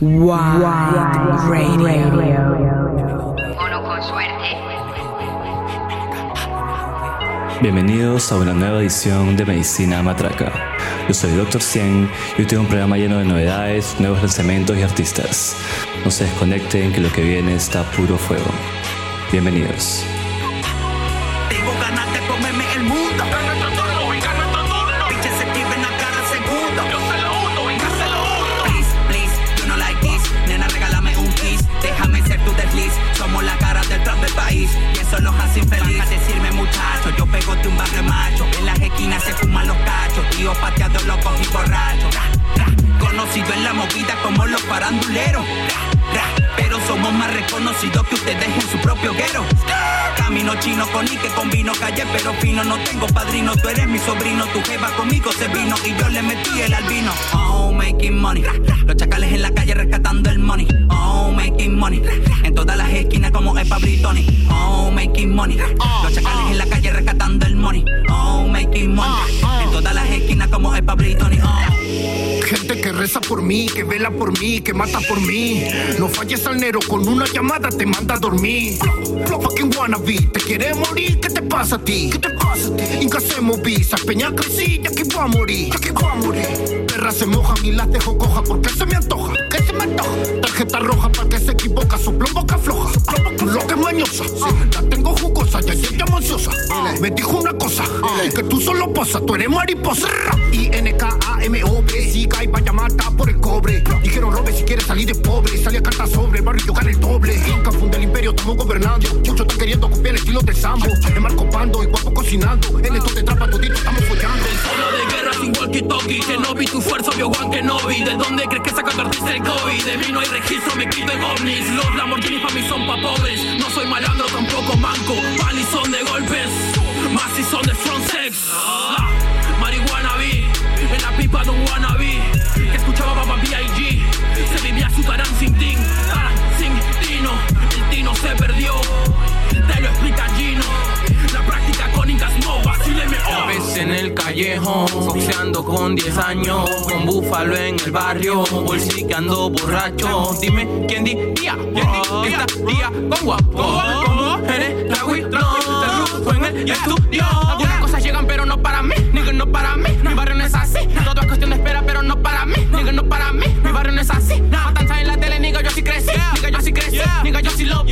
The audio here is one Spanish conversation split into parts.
Wild Radio. Uno con suerte. Bienvenidos a una nueva edición de Medicina Matraca. Yo soy Dr. 100 y hoy tengo un programa lleno de novedades, nuevos lanzamientos y artistas. No se desconecten que lo que viene está puro fuego. Bienvenidos. Tengo ganas de comerme el mundo. Somos la cara del trap del país. Y eso nos hace infeliz. A decirme yo pego de un barrio macho. En las esquinas se fuman los cachos. Tío pateando locos y borrachos. Ra, ra. Conocido en la movida como los ra. Pero somos más reconocidos que ustedes en su propio guero. Camino chino con Ike, con vino calle, pero fino. No tengo padrino, tú eres mi sobrino. Tu jeva conmigo se vino y yo le metí el albino. Oh, making money. Los chacales en la calle rescatando el money. Oh, making money. En todas las esquinas como el Tony. Oh, making money. Los chacales en la calle rescatando el money. Oh, making money. En todas las esquinas como el Tony. Oh. Gente que reza por mí, que vela por mí, que mata por mí. No falles al nero, con una llamada te manda a dormir. Flow fucking wannabe, te quiere morir, ¿qué te pasa a ti? ¿Qué te pasa a ti? Inca se movisa, peña crecí, ya que voy a morir, ya que voy a morir. Perras se mojan y las dejo coja porque se me antoja, que se me antoja. Tarjeta roja para que se equivoca, soplo boca floja, soplo boca que mañosa. La tengo jugosa, ya ella ansiosa. Me dijo una cosa, que tú solo posas, tú eres mariposa. I-N-K-A-M-O-B, sí, cae pa' llamata por el cobre. Dijeron robe si quieres salir de pobre, salí a cantar sobre el barrio y gané el doble. Inca funda el imperio, estamos gobernando. Muchos están queriendo copiar el estilo de Sambo. De Marco Pando y guapo cocinando. En esto de trapa todito estamos follando. Zona de guerra sin walkie-talkie Que no vi tu fuerza, vio Juan que no vi ¿De dónde crees que saca cartista el COVID? De mí no hay registro, me quito en ovnis Los Lamborghinis pa' mí son pa' pobres No soy malandro, tampoco manco Pali son de golpes Más si son de front sex Ah, Marihuana vi En la pipa de un wannabe Que escuchaba papá B.I.G Se vivía su tarán sin tin Tarán sin tino. El tino se perdió Te lo explica Gino. La práctica con Incas no vacíleme oh. En el callejón, boxeando con 10 años, con búfalo en el barrio, bolsiqueando borracho. Dime quién diría, quién di esta día con guapo, del grupo en el estudio. Algunas cosas llegan pero no para mí, nigga no para mí, mi barrio no es así. Nigga yo sí lo.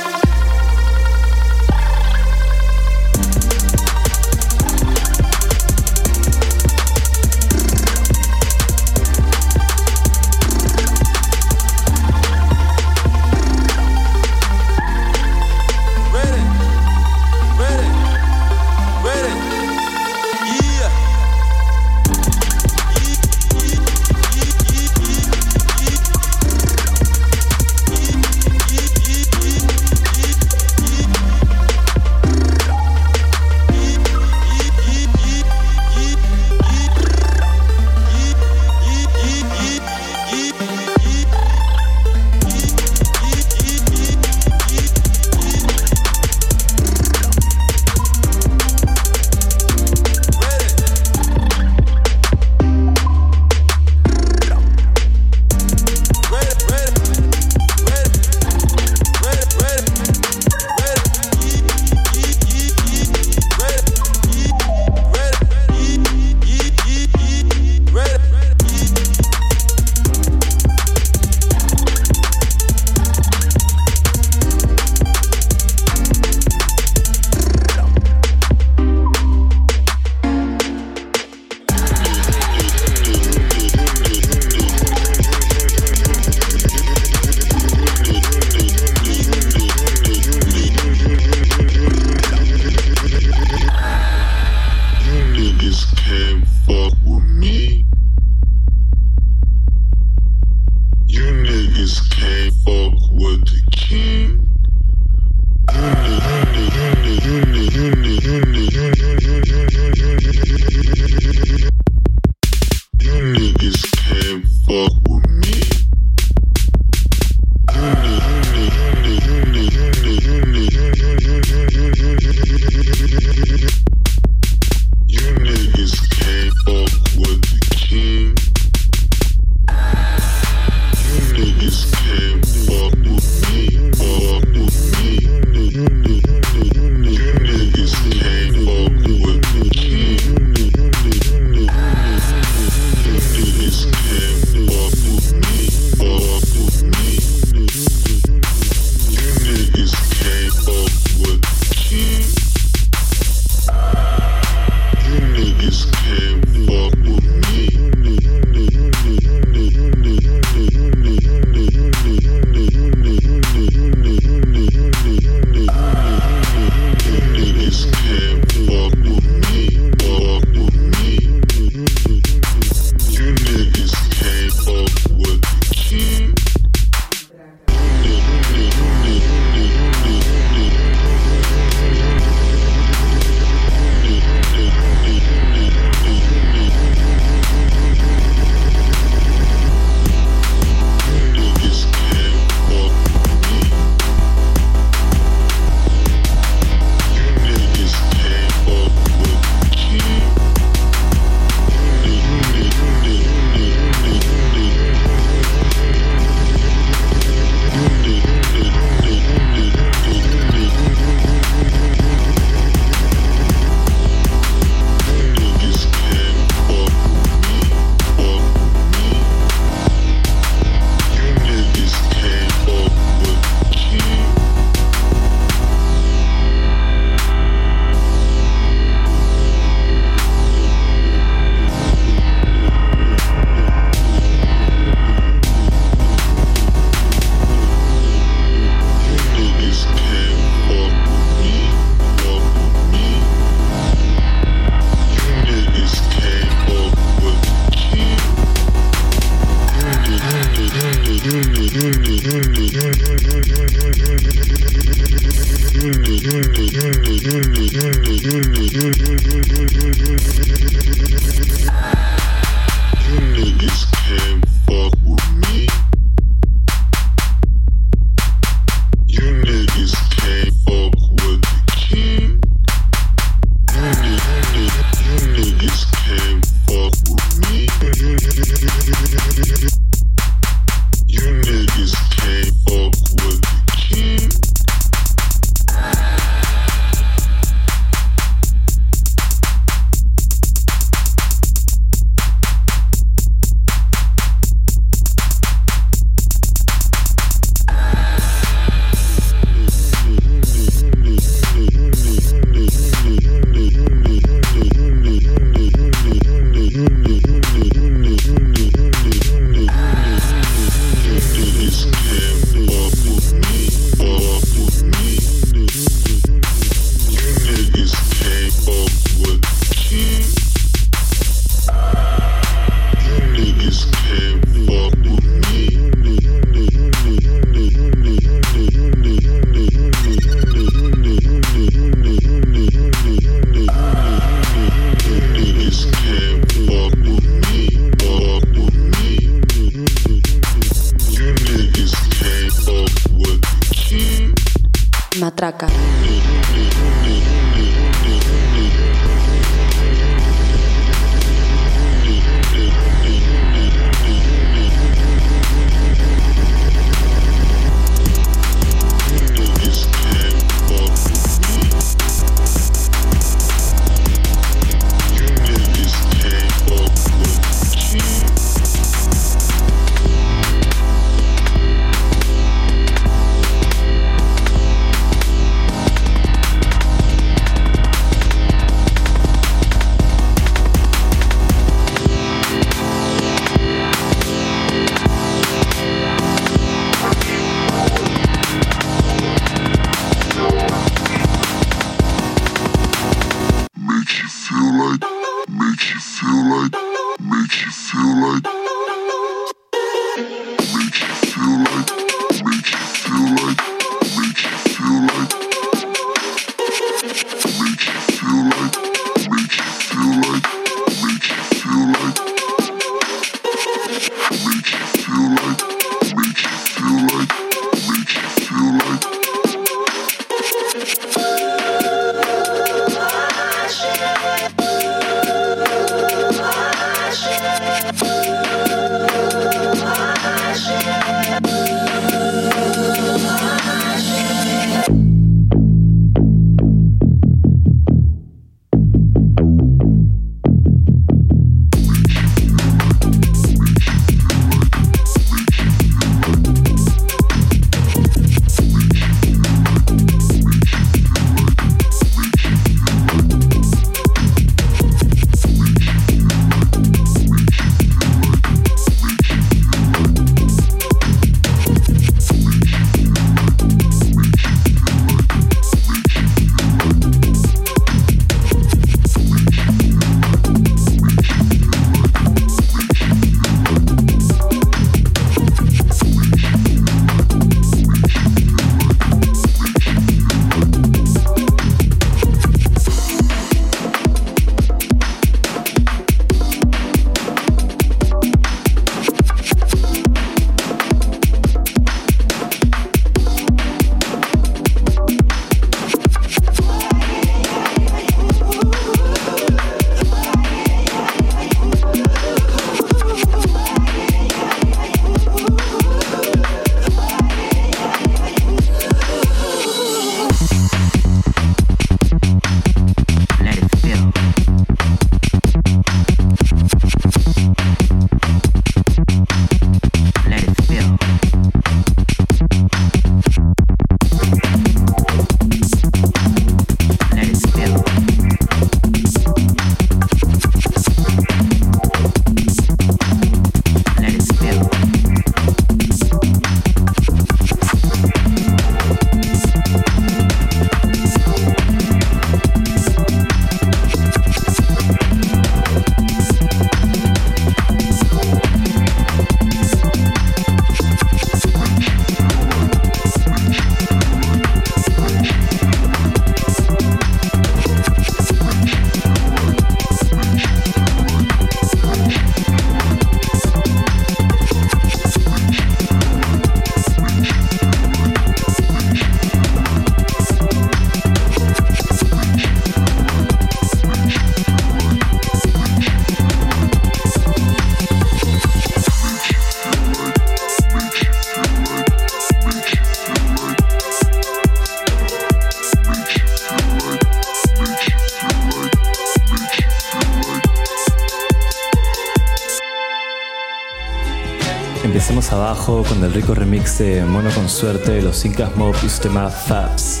Rico remix de Mono con Suerte de los Incas Mob y su tema Fabs.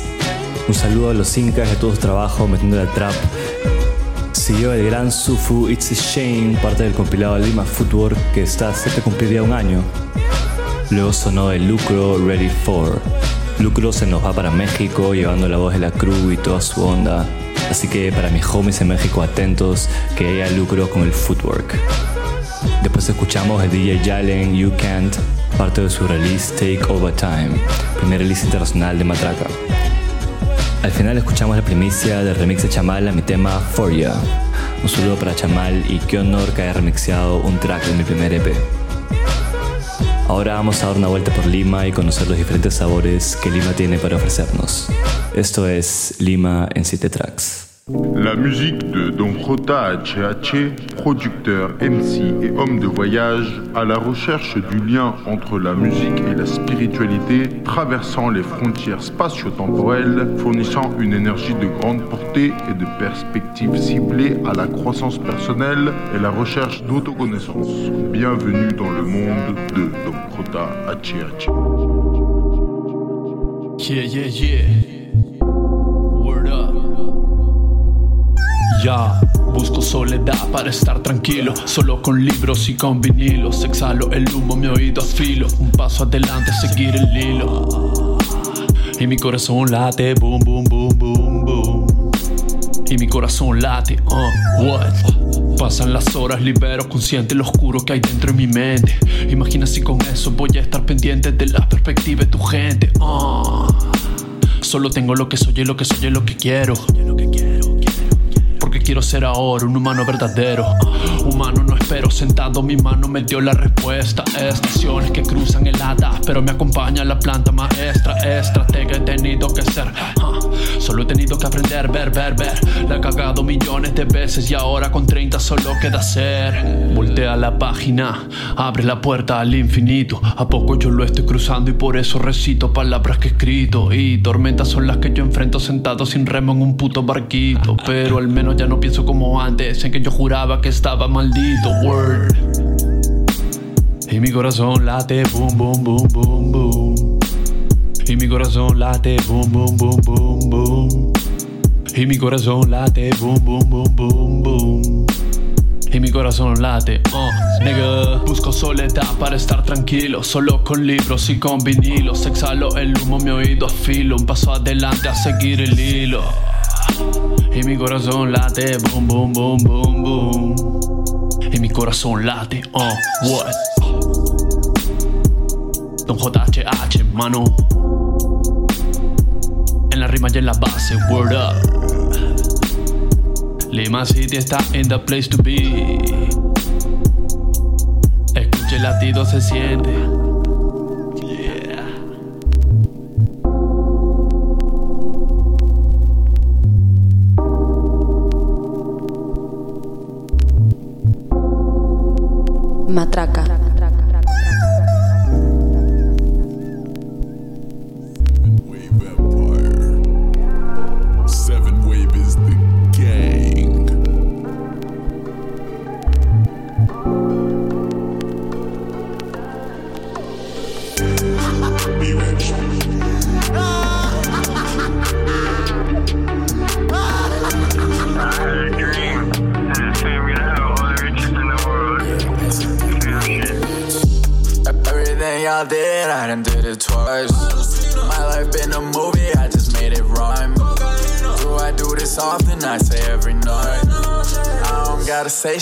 Un saludo a los Incas de todo su trabajo metiendo el trap. Siguió el gran Sufu It's a Shame, parte del compilado Lima Footwork que está cerca de cumplir ya un año. Luego sonó el Lucro Ready For. Lucro se nos va para México llevando la voz de la crew y toda su onda. Así que para mis homies en México atentos que haya Lucro con el Footwork. Después escuchamos el DJ Jalen You Can't, parte de su release Take Over Time, primer release internacional de Matraca. Al final escuchamos la primicia del remix de Chamal a mi tema For Ya. Un saludo para Chamal y qué honor que haya remixeado un track de mi primer EP. Ahora vamos a dar una vuelta por Lima y conocer los diferentes sabores que Lima tiene para ofrecernos. Esto es Lima en 7 tracks. La musique de Don Acheache, producteur, MC et homme de voyage, à la recherche du lien entre la musique et la spiritualité, traversant les frontières spatio-temporelles, fournissant une énergie de grande portée et de perspectives ciblées à la croissance personnelle et la recherche d'autoconnaissance. Bienvenue dans le monde de Don Acheache. Yeah, yeah, yeah. Ya, busco soledad para estar tranquilo, solo con libros y con vinilos. Exhalo el humo, mi oído afilo, un paso adelante, seguir el hilo. Y mi corazón late, boom, boom, boom, boom, boom. Y mi corazón late, uh, what? Pasan las horas, libero consciente lo oscuro que hay dentro de mi mente. Imagina si con eso voy a estar pendiente de la perspectiva de tu gente, uh. Solo tengo lo que soy y lo que soy y lo que quiero. Quiero ser ahora un humano verdadero. Humano no espero, sentado mi mano me dio la respuesta. Estaciones que cruzan heladas, pero me acompaña la planta maestra. Estratega he tenido que ser. Solo he tenido que aprender, ver, ver, ver. La he cagado millones de veces y ahora con 30 solo queda ser. Voltea la página, abre la puerta al infinito. A poco yo lo estoy cruzando y por eso recito palabras que he escrito. Y tormentas son las que yo enfrento sentado sin remo en un puto barquito. Pero al menos ya no pienso como antes, en que yo juraba que estaba maldito. Word. Y mi corazón late, boom, boom, boom, boom, boom. Y mi corazón late, boom, boom, boom, boom, boom. Y mi corazón late, boom, boom, boom, boom, boom. Y mi corazón late, oh, nigga. Busco soledad para estar tranquilo Solo con libros y con vinilos. Exhalo el humo, mi oído afilo Un paso adelante a seguir el hilo. Y mi corazón late, boom, boom, boom, boom, boom. Y mi corazón late, oh, what Don JHH, mano En la rima y en la base, word up Lima City está in the place to be. Escuche el latido, se siente. Matraca.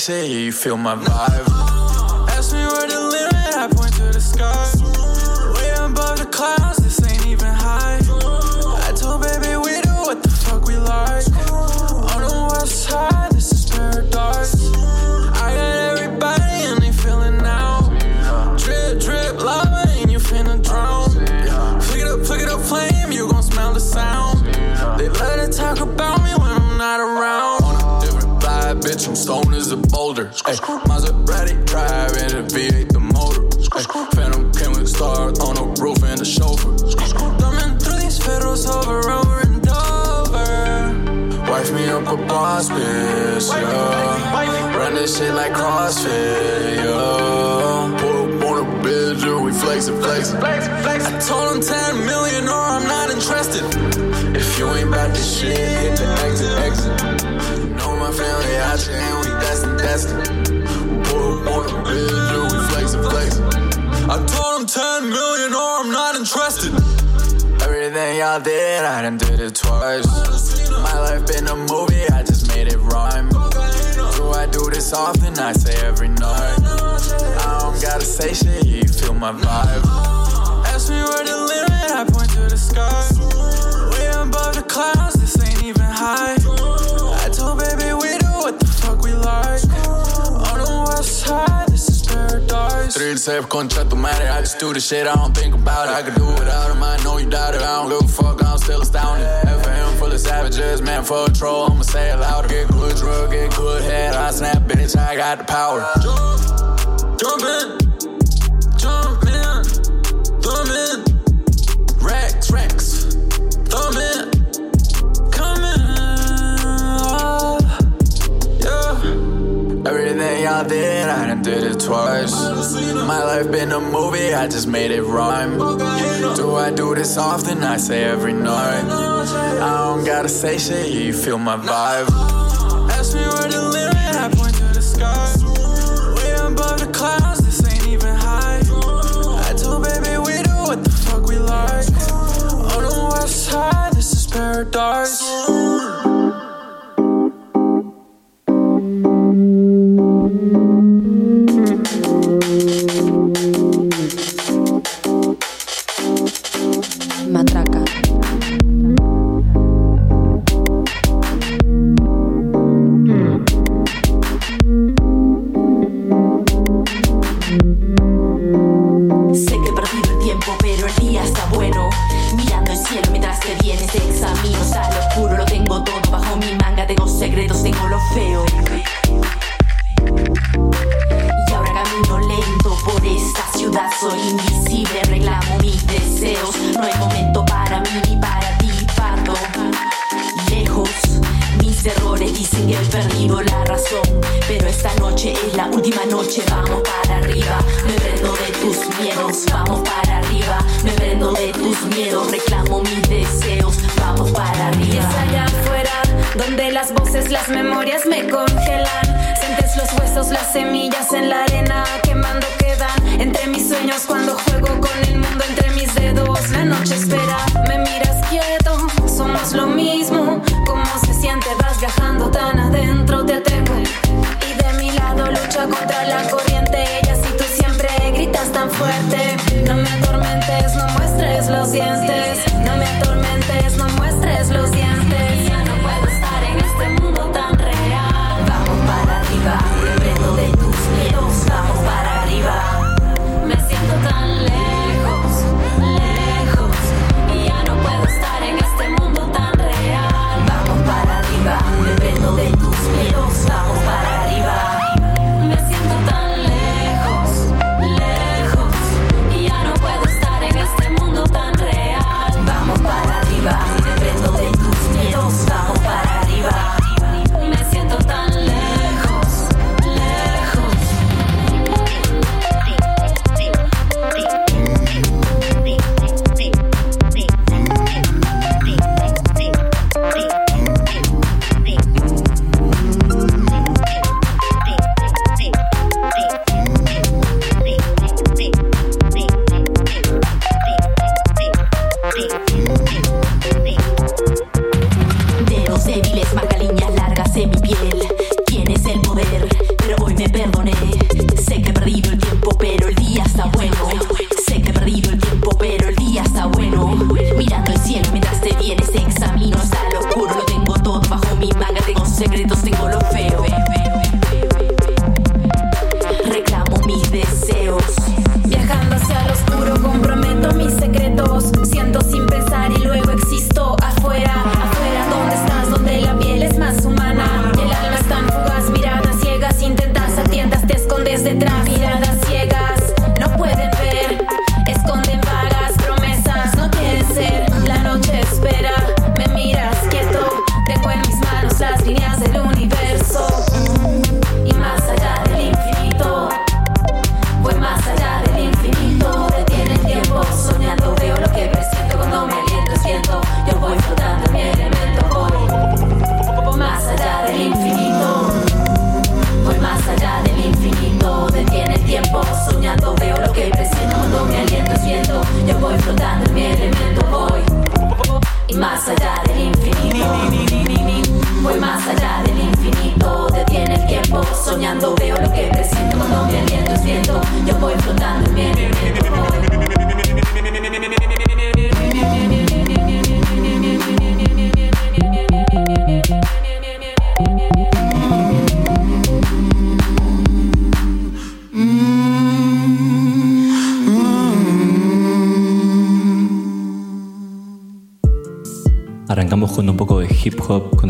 Say you feel my vibe. Ay, Maserati driving a V8 the motor. Phantom came with stars on the roof and the chauffeur. Thumbing through these fiddles over, over and over. Wife me up a boss bitch, yeah. Run this shit like CrossFit, yeah. Pull up on a bitch, flexing, flexing. I told him 10 million or I'm not interested. If you ain't about this shit, hit the exit, exit. My family out here and we destined, destined. Boy, boy, bitch, we flexing, flexing. I told him 10 million or I'm not interested. Everything y'all did, I done did it twice. My life been a movie, I just made it rhyme. Do I do this often? I say every night. I don't gotta say shit, you feel my vibe. Ask me where the limit, I point to the sky. Way above the clouds, this ain't even high. The fuck we like. On the west side, this is paradise. Three safe, contra tu madre. I just do the shit, I don't think about it. I could do without him, I know you doubt it. I don't give a fuck, I'm still astounded. FM full of savages, man, for a troll, I'ma say it louder. Get good drug, get good head. I snap, bitch, I got the power. Jump, jump in, did, it twice. My life been a movie, I just made it rhyme. Do I do this often? I say every night. I don't gotta say shit, you feel my vibe. Ask me where the limit, I point to the sky. Way above the clouds, this ain't even high. I told baby we do what the fuck we like. On the west side, this is paradise. Tus miedos, reclamo mis deseos, vamos para Y es arriba. allá afuera, donde las voces, las memorias me congelan. Sientes los huesos, las semillas en la arena,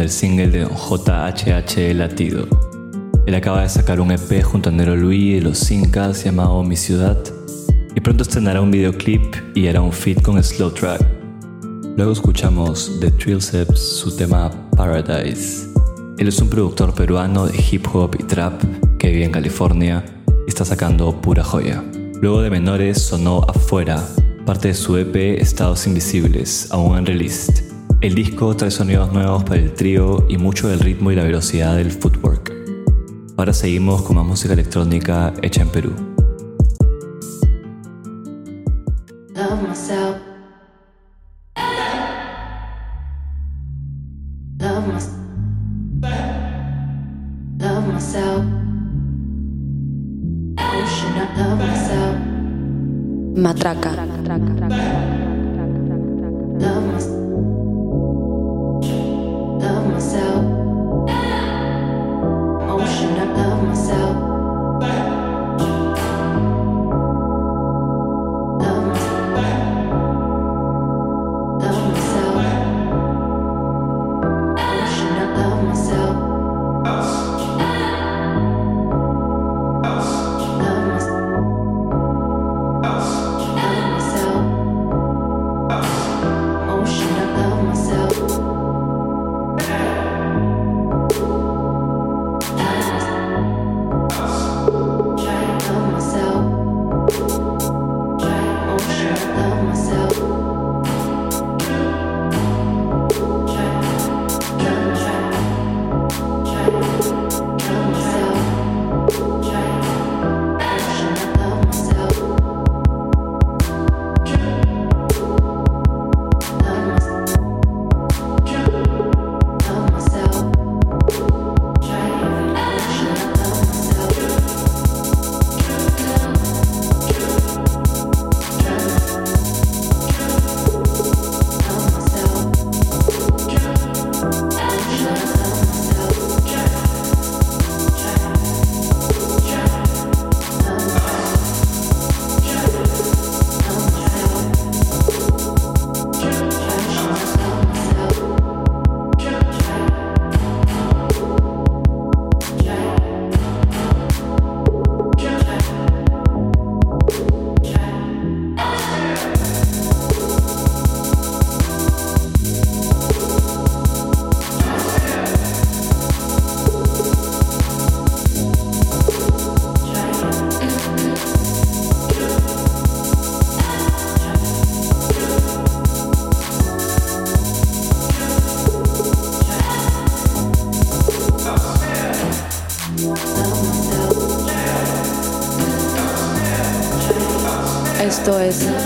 el single de JHH Latido. Él acaba de sacar un EP junto a Nero Luis de los Incas llamado Mi Ciudad y pronto estrenará un videoclip y hará un feat con Slow Track. Luego escuchamos de Trillceps su tema Paradise. Él es un productor peruano de hip hop y trap que vive en California y está sacando pura joya. Luego de Menores sonó Afuera, parte de su EP Estados Invisibles, aún en release. El disco trae sonidos nuevos para el trío y mucho del ritmo y la velocidad del footwork. Ahora seguimos con más música electrónica hecha en Perú. Esto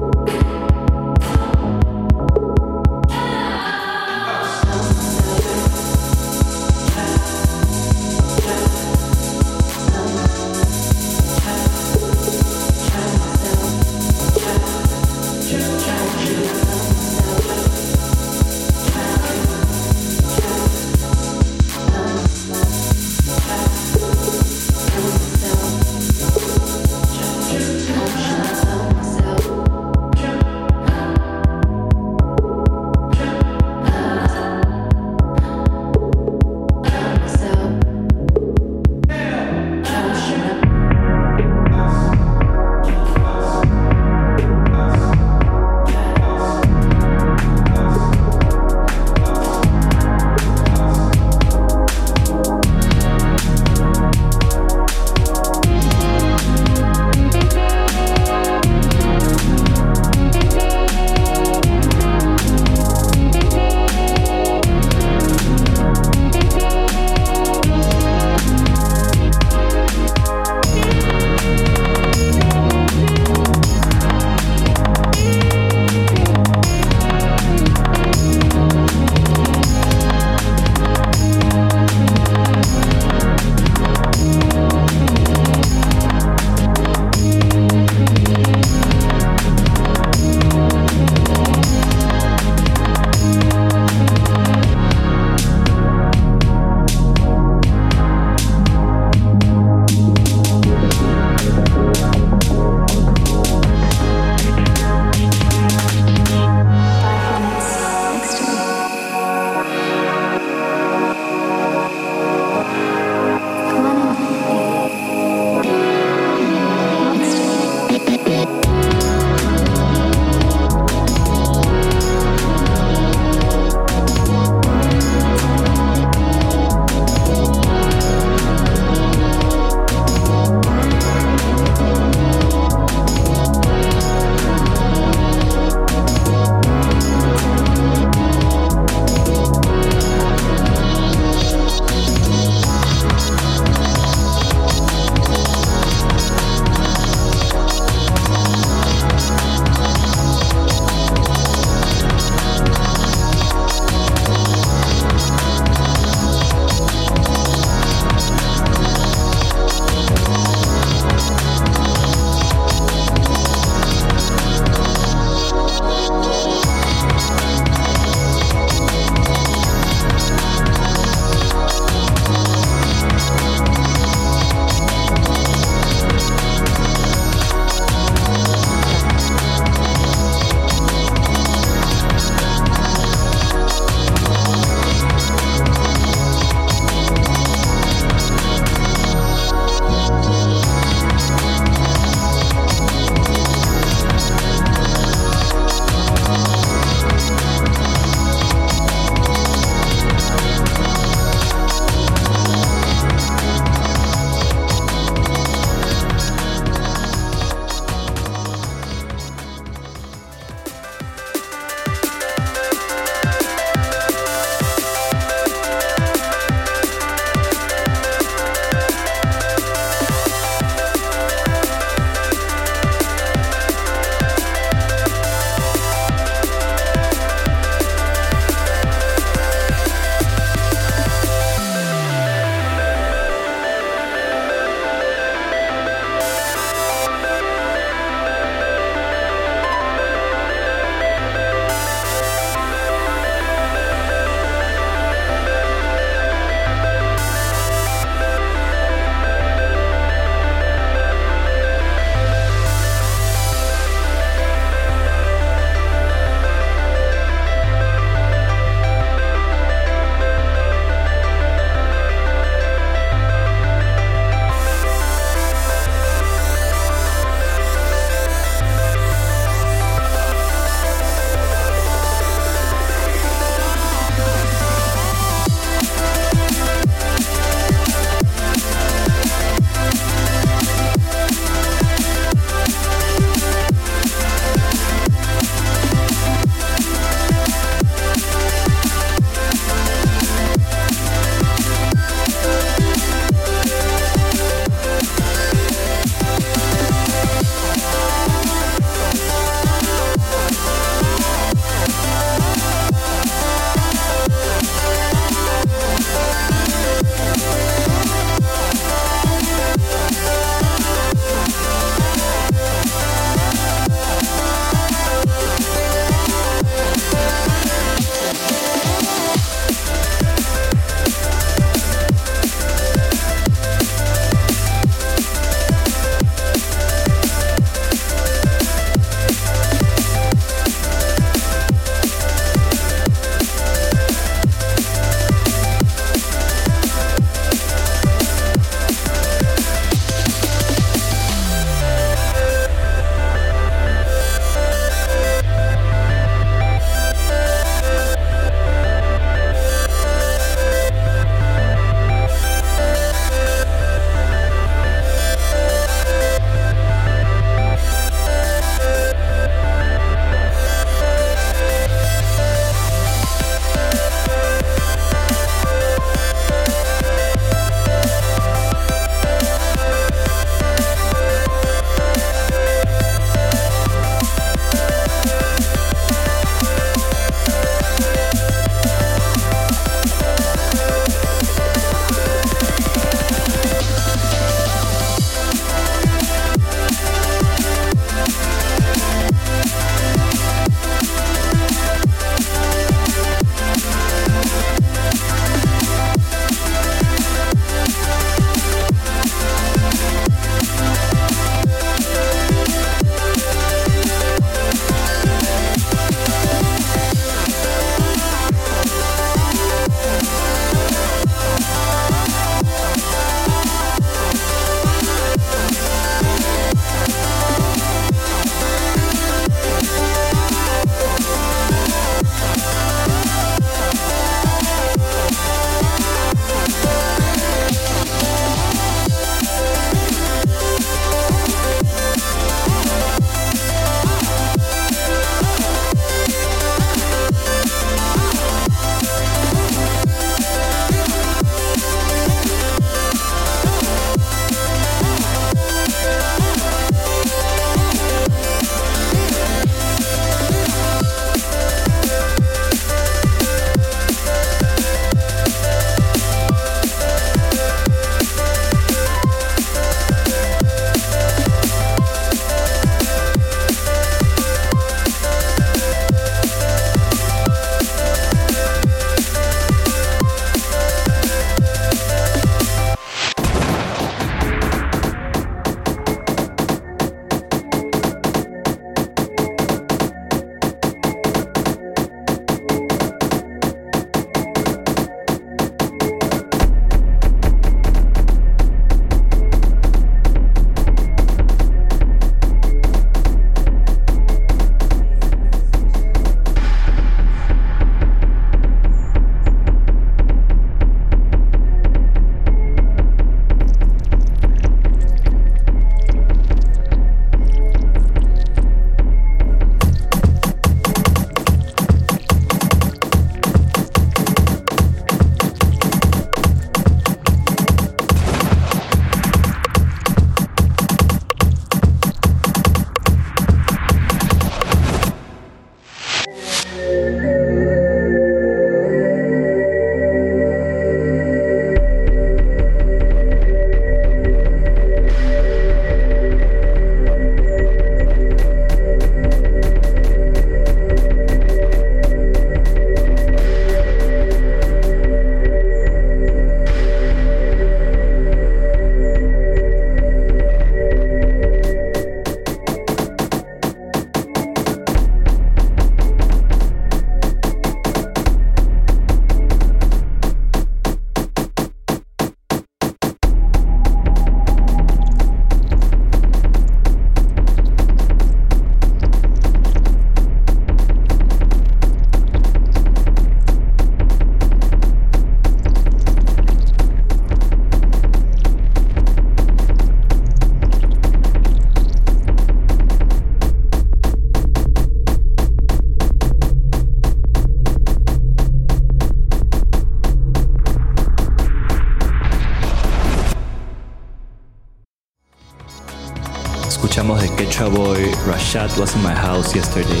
Rashad was in my house yesterday.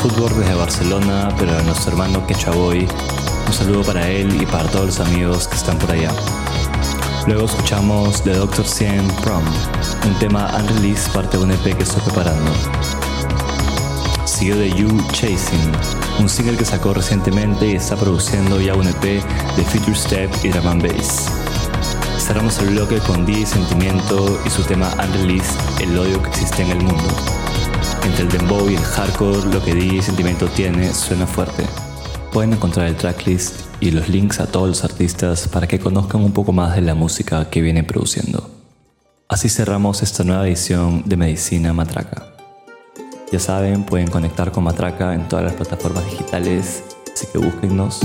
Fútbol desde Barcelona, pero a nuestro hermano Quechua Boy, un saludo para él y para todos los amigos que están por allá. Luego escuchamos The Doctor 100 Prom, un tema unreleased parte de un EP que estoy preparando. Siguió de You Chasing, un single que sacó recientemente y está produciendo ya un EP de Future Step y Drum and Bass. Cerramos el bloque con DJ Sentimiento y su tema Unreleased, el odio que existe en el mundo. Entre el dembow y el hardcore, lo que DJ Sentimiento tiene suena fuerte. Pueden encontrar el tracklist y los links a todos los artistas para que conozcan un poco más de la música que vienen produciendo. Así cerramos esta nueva edición de Medicina Matraca. Ya saben, pueden conectar con Matraca en todas las plataformas digitales, así que búsquennos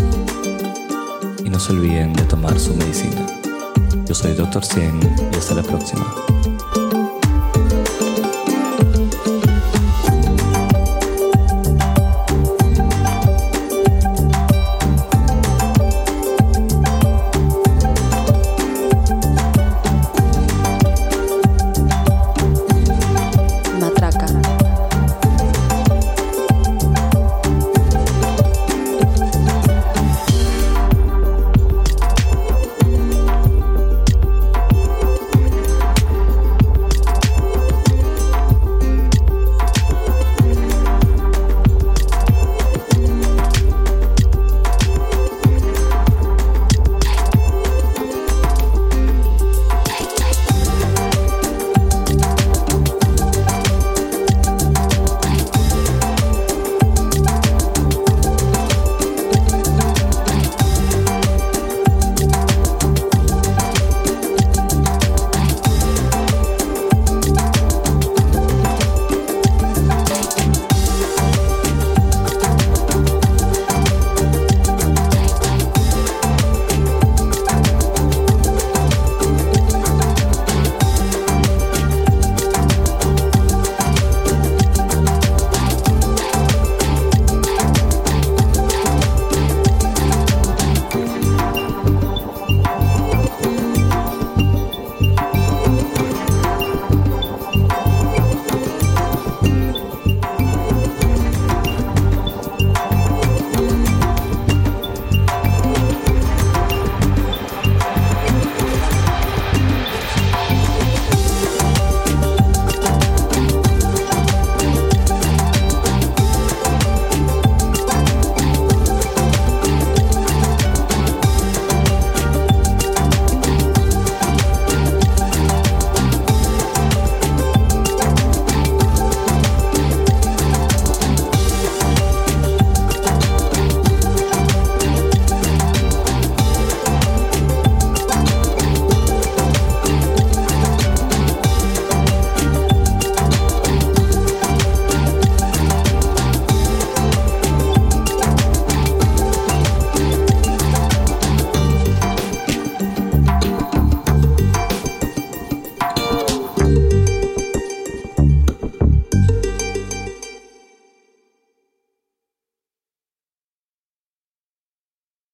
y no se olviden de tomar su medicina. Yo soy Dr. Cien y hasta la próxima.